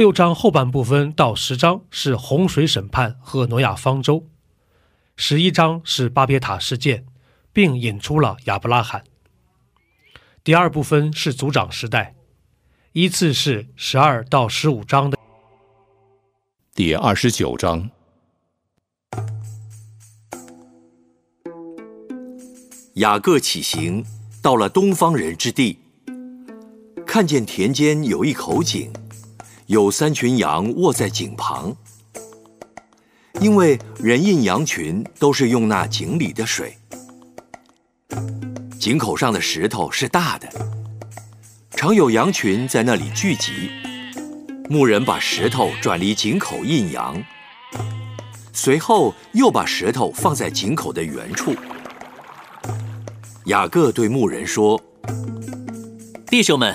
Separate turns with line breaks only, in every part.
六章后半部分到十章是洪水审判和挪亚方舟。十一章是巴别塔事件，并引出了亚伯拉罕。第二部分是族长时代，依次是十二到十五章的。
第二十九章，
雅各起行，到了东方人之地，看见田间有一口井，有三群羊卧在井旁。因为人印羊群都是用那井里的水，井口上的石头是大的，常有羊群在那里聚集。牧人把石头转离井口印羊，随后又把石头放在井口的原处。雅各对牧人说：“
弟兄们，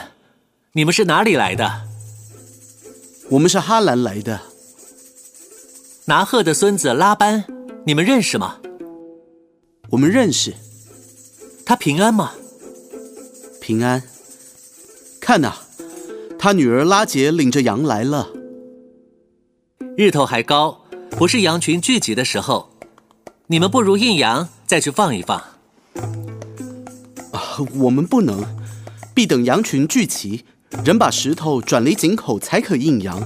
你们是哪里来的？
我们是哈兰来的。”
拿鹤的孙子拉班，你们认识吗？
我们认识。
他平安吗？
平安。看呐，他女儿拉杰领着羊来了。
日头还高，不是羊群聚集的时候。你们不如印羊，再去放一放。
啊，我们不能，必等羊群聚齐，人把石头转离井口，才可印羊。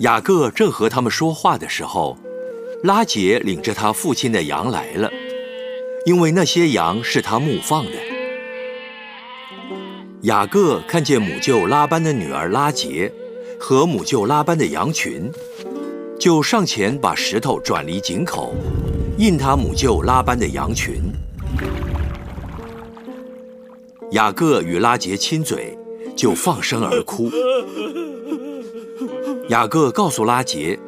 雅各正和他们说话的时候，拉杰领着他父亲的羊来了，因为那些羊是他牧放的。雅各看见母舅拉班的女儿拉杰和母舅拉班的羊群，就上前把石头转离井口，印他母舅拉班的羊群。雅各与拉杰亲嘴，就放声而哭。雅各告诉拉杰，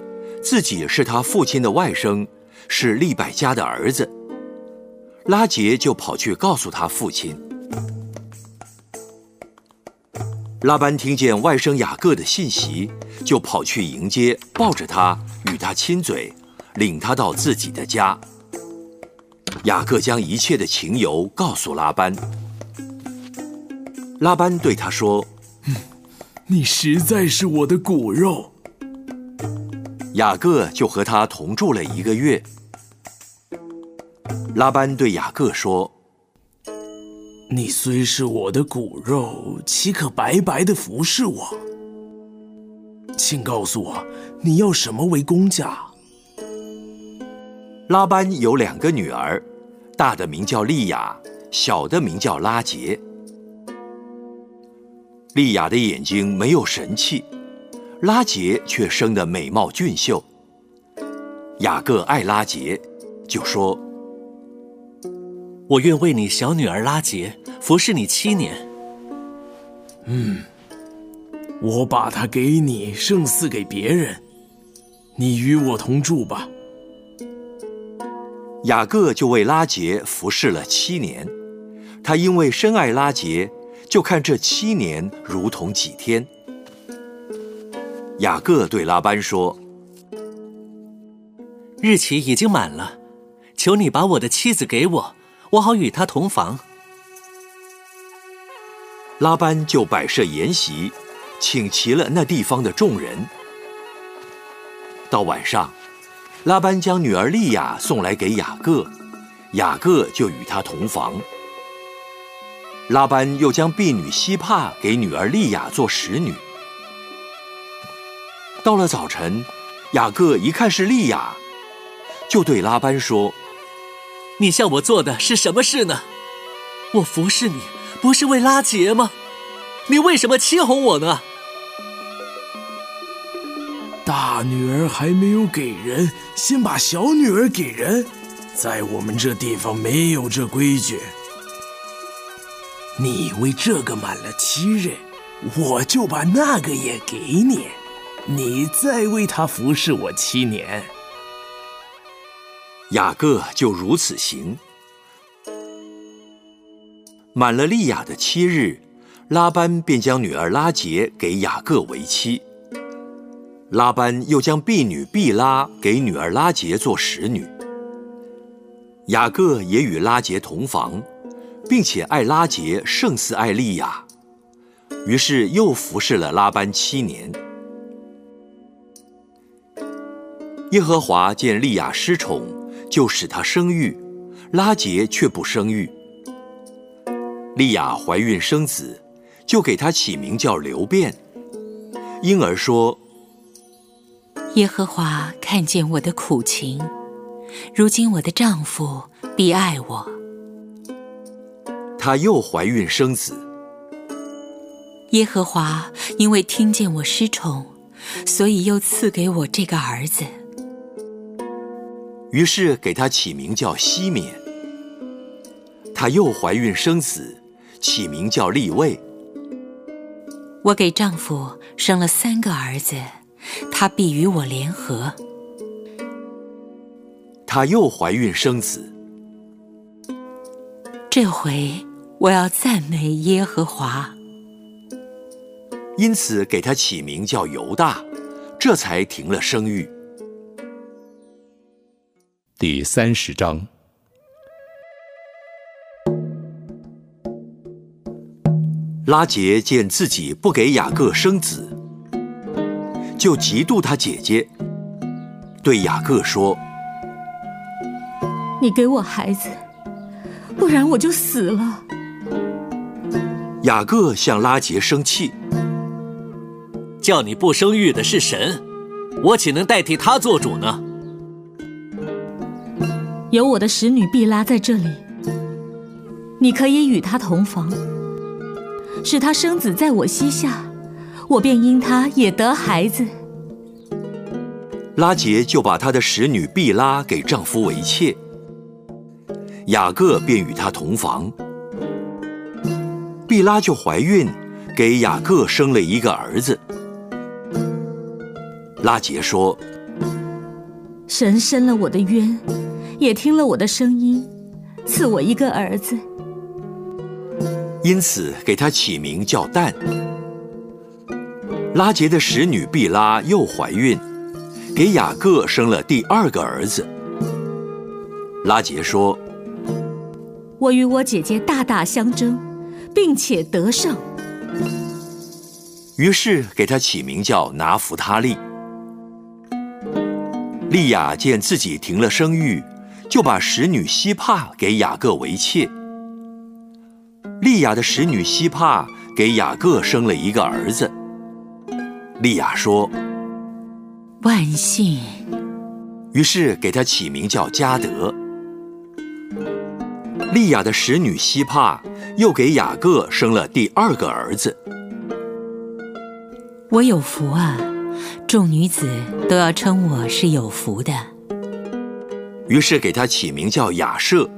自己是他父亲的外甥，是利百加的儿子。拉杰就跑去告诉他父亲。拉班听见外甥雅各的信息，就跑去迎接，抱着他，与他亲嘴，领他到自己的家。雅各将一切的情由告诉拉班。拉班对他说：“
你实在是我的骨肉。”
雅各就和他同住了一个月。拉班对雅各说：“
你虽是我的骨肉，岂可白白的服侍我？请告诉我，你要什么为公价？”
拉班有两个女儿，大的名叫利亚，小的名叫拉杰。利亚的眼睛没有神气。拉杰却生得美貌俊秀。雅各爱拉杰，就说：“
我愿为你小女儿拉杰服侍你七年。”
嗯，我把她给你，胜似给别人。你与我同住吧。
雅各就为拉杰服侍了七年。他因为深爱拉杰，就看这七年如同几天。雅各对拉班说：“
日期已经满了，求你把我的妻子给我，我好与她同房。”
拉班就摆设筵席，请齐了那地方的众人。到晚上，拉班将女儿利亚送来给雅各，雅各就与她同房。拉班又将婢女希帕给女儿利亚做使女。到了早晨，雅各一看是利亚，就对拉班说：“
你向我做的是什么事呢？我服侍你不是为拉杰吗？你为什么欺哄我呢？”
大女儿还没有给人，先把小女儿给人，在我们这地方没有这规矩。你为这个满了七日，我就把那个也给你，你再为他服侍我七年。
雅各就如此行。满了利亚的七日，拉班便将女儿拉结给雅各为妻。拉班又将婢女毕拉给女儿拉结做使女。雅各也与拉结同房，并且爱拉杰胜似爱利亚，于是又服侍了拉班七年。耶和华见利亚失宠，就使她生育，拉杰却不生育。利亚怀孕生子，就给他起名叫刘辩，婴儿说：“
耶和华看见我的苦情，如今我的丈夫必爱我。”
她又怀孕生子。
耶和华因为听见我失宠，所以又赐给我这个儿子。
于是给他起名叫西缅。她又怀孕生子。起名叫立位。
我给丈夫生了三个儿子，他必与我联合。
她又怀孕生子。
这回我要赞美耶和华。
因此给他起名叫犹大，这才停了生育。
第三十章。
拉杰见自己不给雅各生子，就嫉妒他姐姐，对雅各说：“
你给我孩子，不然我就死了。”
雅各向拉杰生气，
叫你不生育的是神，我岂能代替他做主呢？
有我的使女毕拉在这里，你可以与她同房。使她生子在我膝下，我便因她也得孩子。
拉杰就把他的使女毕拉给丈夫为妾，雅各便与她同房。毕拉就怀孕，给雅各生了一个儿子。拉杰说：“
神伸了我的冤，也听了我的声音，赐我一个儿子。”
因此，给他起名叫但。拉杰的使女毕拉又怀孕，给雅各生了第二个儿子。拉杰说：“
我与我姐姐大大相争，并且得胜。”
于是给他起名叫拿弗他利。利亚见自己停了生育，就把使女希帕给雅各为妾。利亚的使女希帕给雅各生了一个儿子。利亚说：“
万幸。”
于是给他起名叫加德。利亚的使女希帕又给雅各生了第二个儿子。
我有福啊！众女子都要称我是有福的。
于是给他起名叫雅舍。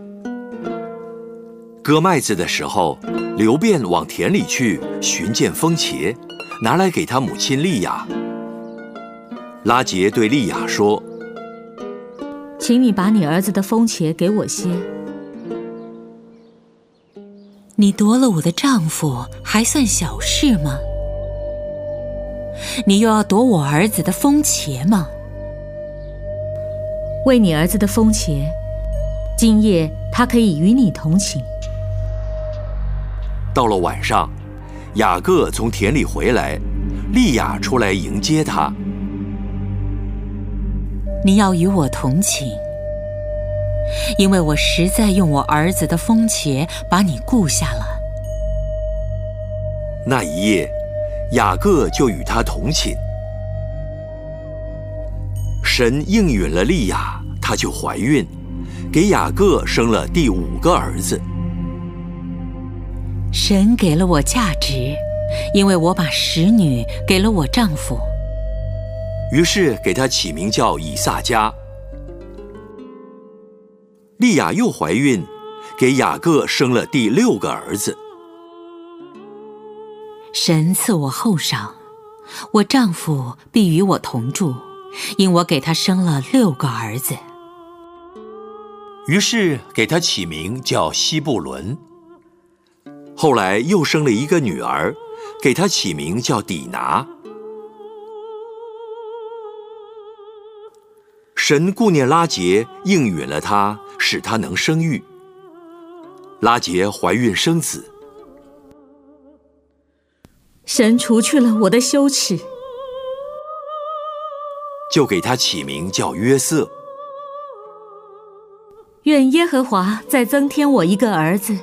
割麦子的时候，刘辩往田里去寻见风茄，拿来给他母亲利亚。拉杰对利亚说：“
请你把你儿子的风茄给我些。
你夺了我的丈夫，还算小事吗？你又要夺我儿子的风茄吗？
为你儿子的风茄，今夜他可以与你同寝。”
到了晚上，雅各从田里回来，利亚出来迎接他。
你要与我同寝，因为我实在用我儿子的风茄把你雇下了。
那一夜，雅各就与他同寝。神应允了利亚，她就怀孕，给雅各生了第五个儿子。
神给了我价值，因为我把使女给了我丈夫。
于是给他起名叫以撒加。利亚又怀孕，给雅各生了第六个儿子。
神赐我厚赏，我丈夫必与我同住，因我给他生了六个儿子。
于是给他起名叫西布伦。后来又生了一个女儿，给他起名叫底拿。神顾念拉杰，应允了他，使他能生育。拉杰怀孕生子，
神除去了我的羞耻，
就给他起名叫约瑟。
愿耶和华再增添我一个儿子。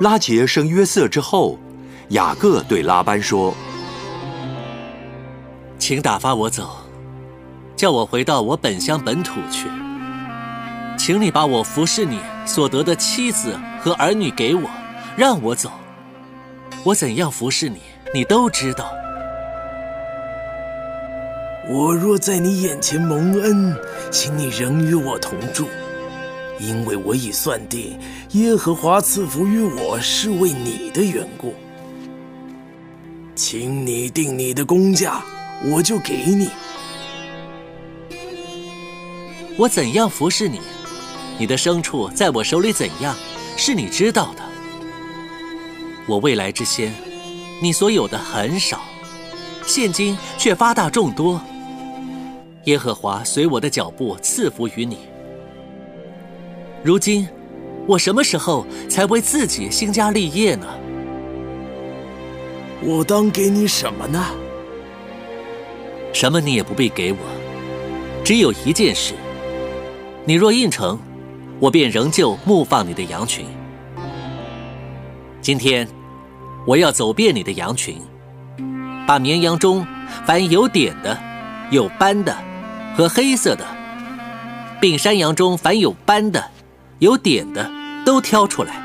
拉杰生约瑟之后，雅各对拉班说：“
请打发我走，叫我回到我本乡本土去。请你把我服侍你所得的妻子和儿女给我，让我走。我怎样服侍你，你都知道。
我若在你眼前蒙恩，请你仍与我同住。”因为我已算定，耶和华赐福于我是为你的缘故，请你定你的工价，我就给你。
我怎样服侍你，你的牲畜在我手里怎样，是你知道的。我未来之先，你所有的很少，现今却发大众多。耶和华随我的脚步赐福于你。如今，我什么时候才为自己兴家立业呢？
我当给你什么呢？
什么你也不必给我，只有一件事：你若应承，我便仍旧牧放你的羊群。今天，我要走遍你的羊群，把绵羊中凡有点的、有斑的和黑色的，并山羊中凡有斑的。有点的都挑出来，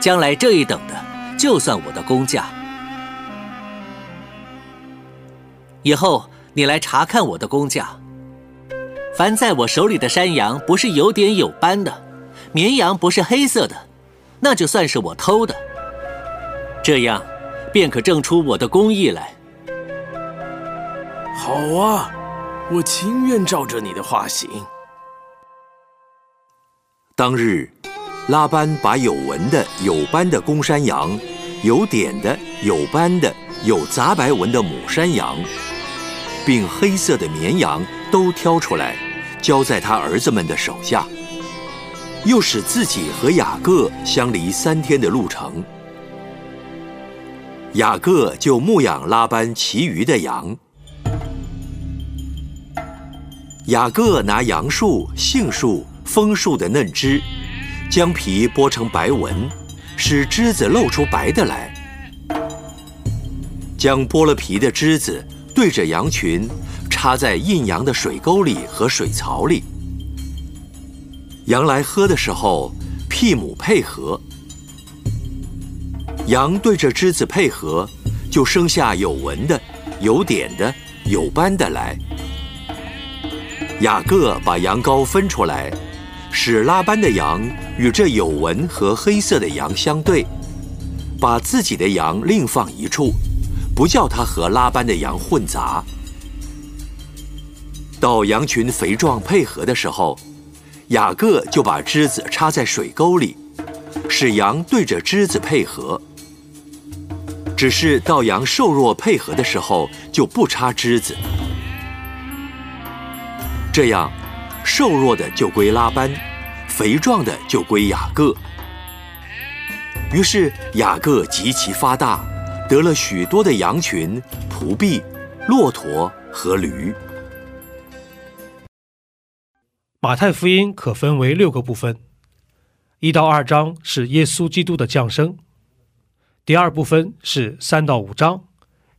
将来这一等的就算我的工价。以后你来查看我的工价。凡在我手里的山羊不是有点有斑的，绵羊不是黑色的，那就算是我偷的。这样，便可证出我的公义来。
好啊，我情愿照着你的话行。
当日，拉班把有纹的、有斑的公山羊，有点的、有斑的、有杂白纹的母山羊，并黑色的绵羊都挑出来，交在他儿子们的手下，又使自己和雅各相离三天的路程。雅各就牧养拉班其余的羊。雅各拿杨树、杏树。枫树的嫩枝，将皮剥成白纹，使枝子露出白的来。将剥了皮的枝子对着羊群，插在印羊的水沟里和水槽里。羊来喝的时候，屁母配合。羊对着枝子配合，就生下有纹的、有点的、有斑的来。雅各把羊羔分出来。使拉班的羊与这有纹和黑色的羊相对，把自己的羊另放一处，不叫它和拉班的羊混杂。到羊群肥壮配合的时候，雅各就把枝子插在水沟里，使羊对着枝子配合。只是到羊瘦弱配合的时候，就不插枝子。这样。瘦弱的就归拉班，肥壮的就归雅各。于是雅各极其发大，得了许多的羊群、仆婢、骆驼和驴。
马太福音可分为六个部分，一到二章是耶稣基督的降生，第二部分是三到五章，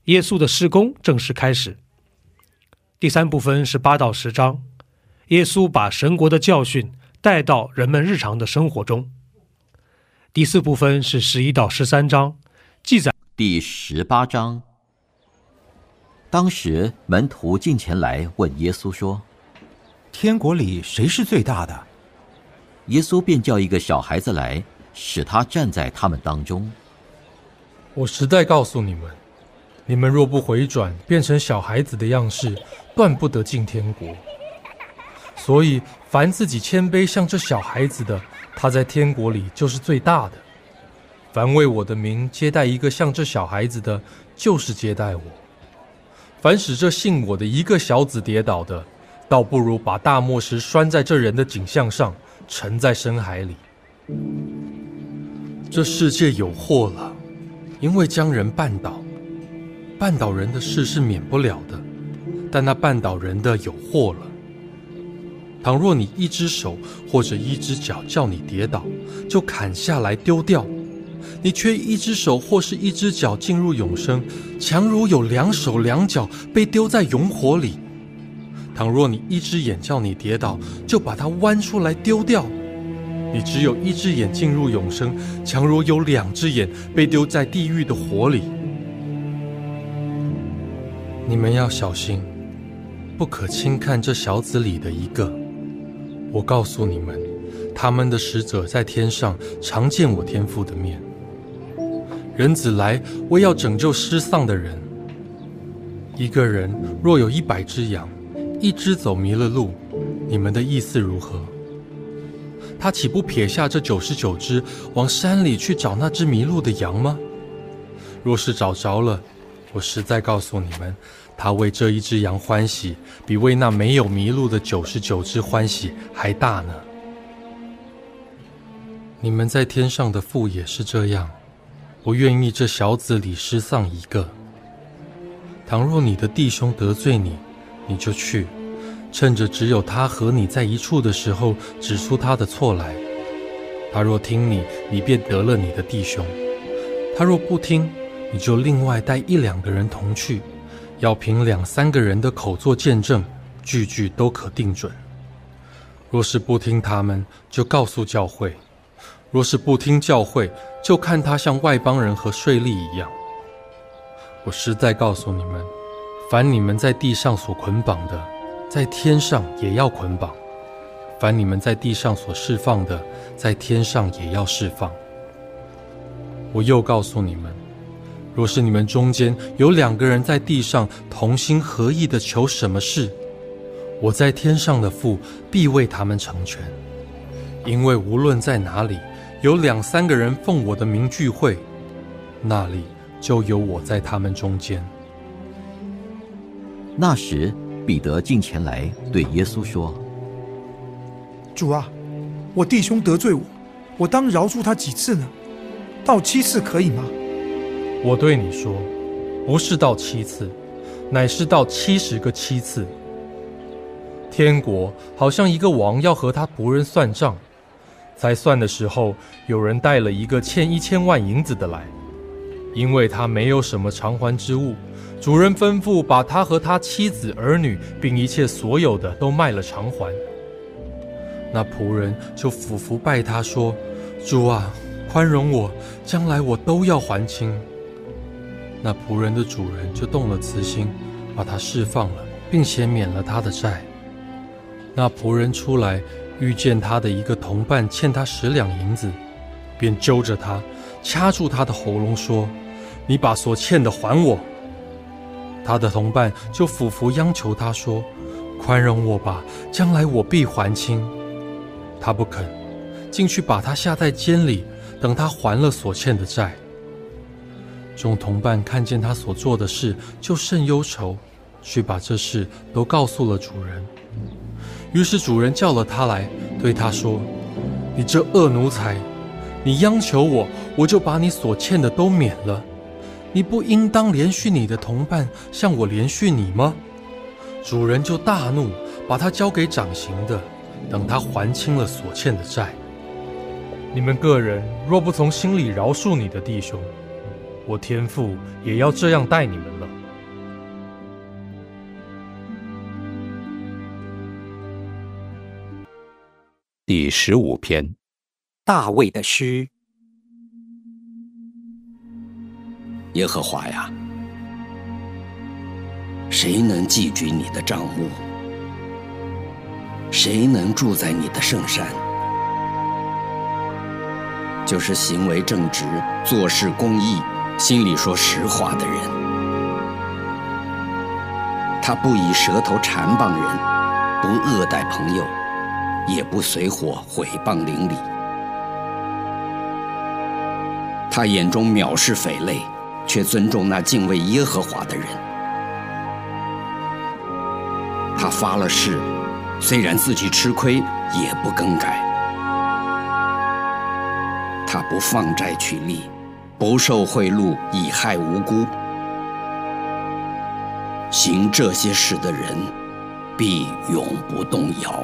耶稣的施工正式开始，第三部分是八到十章。耶稣把神国的教训带到人们日常的生活中。第四部分是十一到十三章，记载
第十八章。当时门徒进前来问耶稣说：“
天国里谁是最大的？”
耶稣便叫一个小孩子来，使他站在他们当中。
我实在告诉你们，你们若不回转，变成小孩子的样式，断不得进天国。所以，凡自己谦卑像这小孩子的，他在天国里就是最大的。凡为我的名接待一个像这小孩子的，就是接待我。凡使这信我的一个小子跌倒的，倒不如把大磨石拴在这人的颈项上，沉在深海里。这世界有祸了，因为将人绊倒。绊倒人的事是免不了的，但那绊倒人的有祸了。倘若你一只手或者一只脚叫你跌倒，就砍下来丢掉。你缺一只手或是一只脚进入永生，强如有两手两脚被丢在永火里。倘若你一只眼叫你跌倒，就把它弯出来丢掉。你只有一只眼进入永生，强如有两只眼被丢在地狱的火里。你们要小心，不可轻看这小子里的一个。我告诉你们，他们的使者在天上常见我天父的面。人子来，为要拯救失丧的人。一个人若有一百只羊，一只走迷了路，你们的意思如何？他岂不撇下这九十九只，往山里去找那只迷路的羊吗？若是找着了，我实在告诉你们，他为这一只羊欢喜，比为那没有迷路的九十九只欢喜还大呢。你们在天上的父也是这样。我愿意这小子里失丧一个。倘若你的弟兄得罪你，你就去，趁着只有他和你在一处的时候，指出他的错来。他若听你，你便得了你的弟兄；他若不听，你就另外带一两个人同去，要凭两三个人的口做见证，句句都可定准。若是不听他们，就告诉教会。若是不听教会，就看他像外邦人和税吏一样。我实在告诉你们，凡你们在地上所捆绑的，在天上也要捆绑；凡你们在地上所释放的，在天上也要释放。我又告诉你们，若是你们中间有两个人在地上同心合意的求什么事，我在天上的父必为他们成全。因为无论在哪里。有两三个人奉我的名聚会，那里就有我在他们中间。
那时，彼得进前来对耶稣说：“
主啊，我弟兄得罪我，我当饶恕他几次呢？到七次可以吗？”
我对你说，不是到七次，乃是到七十个七次。天国好像一个王要和他仆人算账。在算的时候，有人带了一个欠一千万银子的来，因为他没有什么偿还之物，主人吩咐把他和他妻子儿女，并一切所有的都卖了偿还。那仆人就俯伏拜他说：“主啊，宽容我，将来我都要还清。”那仆人的主人就动了慈心，把他释放了，并且免了他的债。那仆人出来。遇见他的一个同伴欠他十两银子，便揪着他，掐住他的喉咙说：“你把所欠的还我。”他的同伴就俯伏央求他说：“宽容我吧，将来我必还清。”他不肯，进去把他下在监里，等他还了所欠的债。众同伴看见他所做的事，就甚忧愁，去把这事都告诉了主人。于是主人叫了他来，对他说：“你这恶奴才，你央求我，我就把你所欠的都免了。你不应当连续你的同伴，像我连续你吗？”主人就大怒，把他交给掌刑的，等他还清了所欠的债。你们个人若不从心里饶恕你的弟兄，我天父也要这样待你们了。
第十五篇，
大卫的诗。耶和华呀，谁能寄居你的帐幕？谁能住在你的圣山？就是行为正直、做事公义、心里说实话的人。他不以舌头缠谤人，不恶待朋友，也不随伙毁谤邻里。他眼中藐视匪类，却尊重那敬畏耶和华的人。他发了誓，虽然自己吃亏，也不更改。他不放债取利，不受贿赂以害无辜。行这些事的人，必永不动摇。